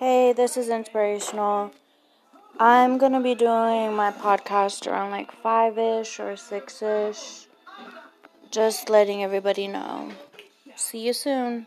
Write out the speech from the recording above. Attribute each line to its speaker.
Speaker 1: Hey, this is inspirational. I'm gonna be doing my podcast around like five ish or six ish. Just letting everybody know. See you soon.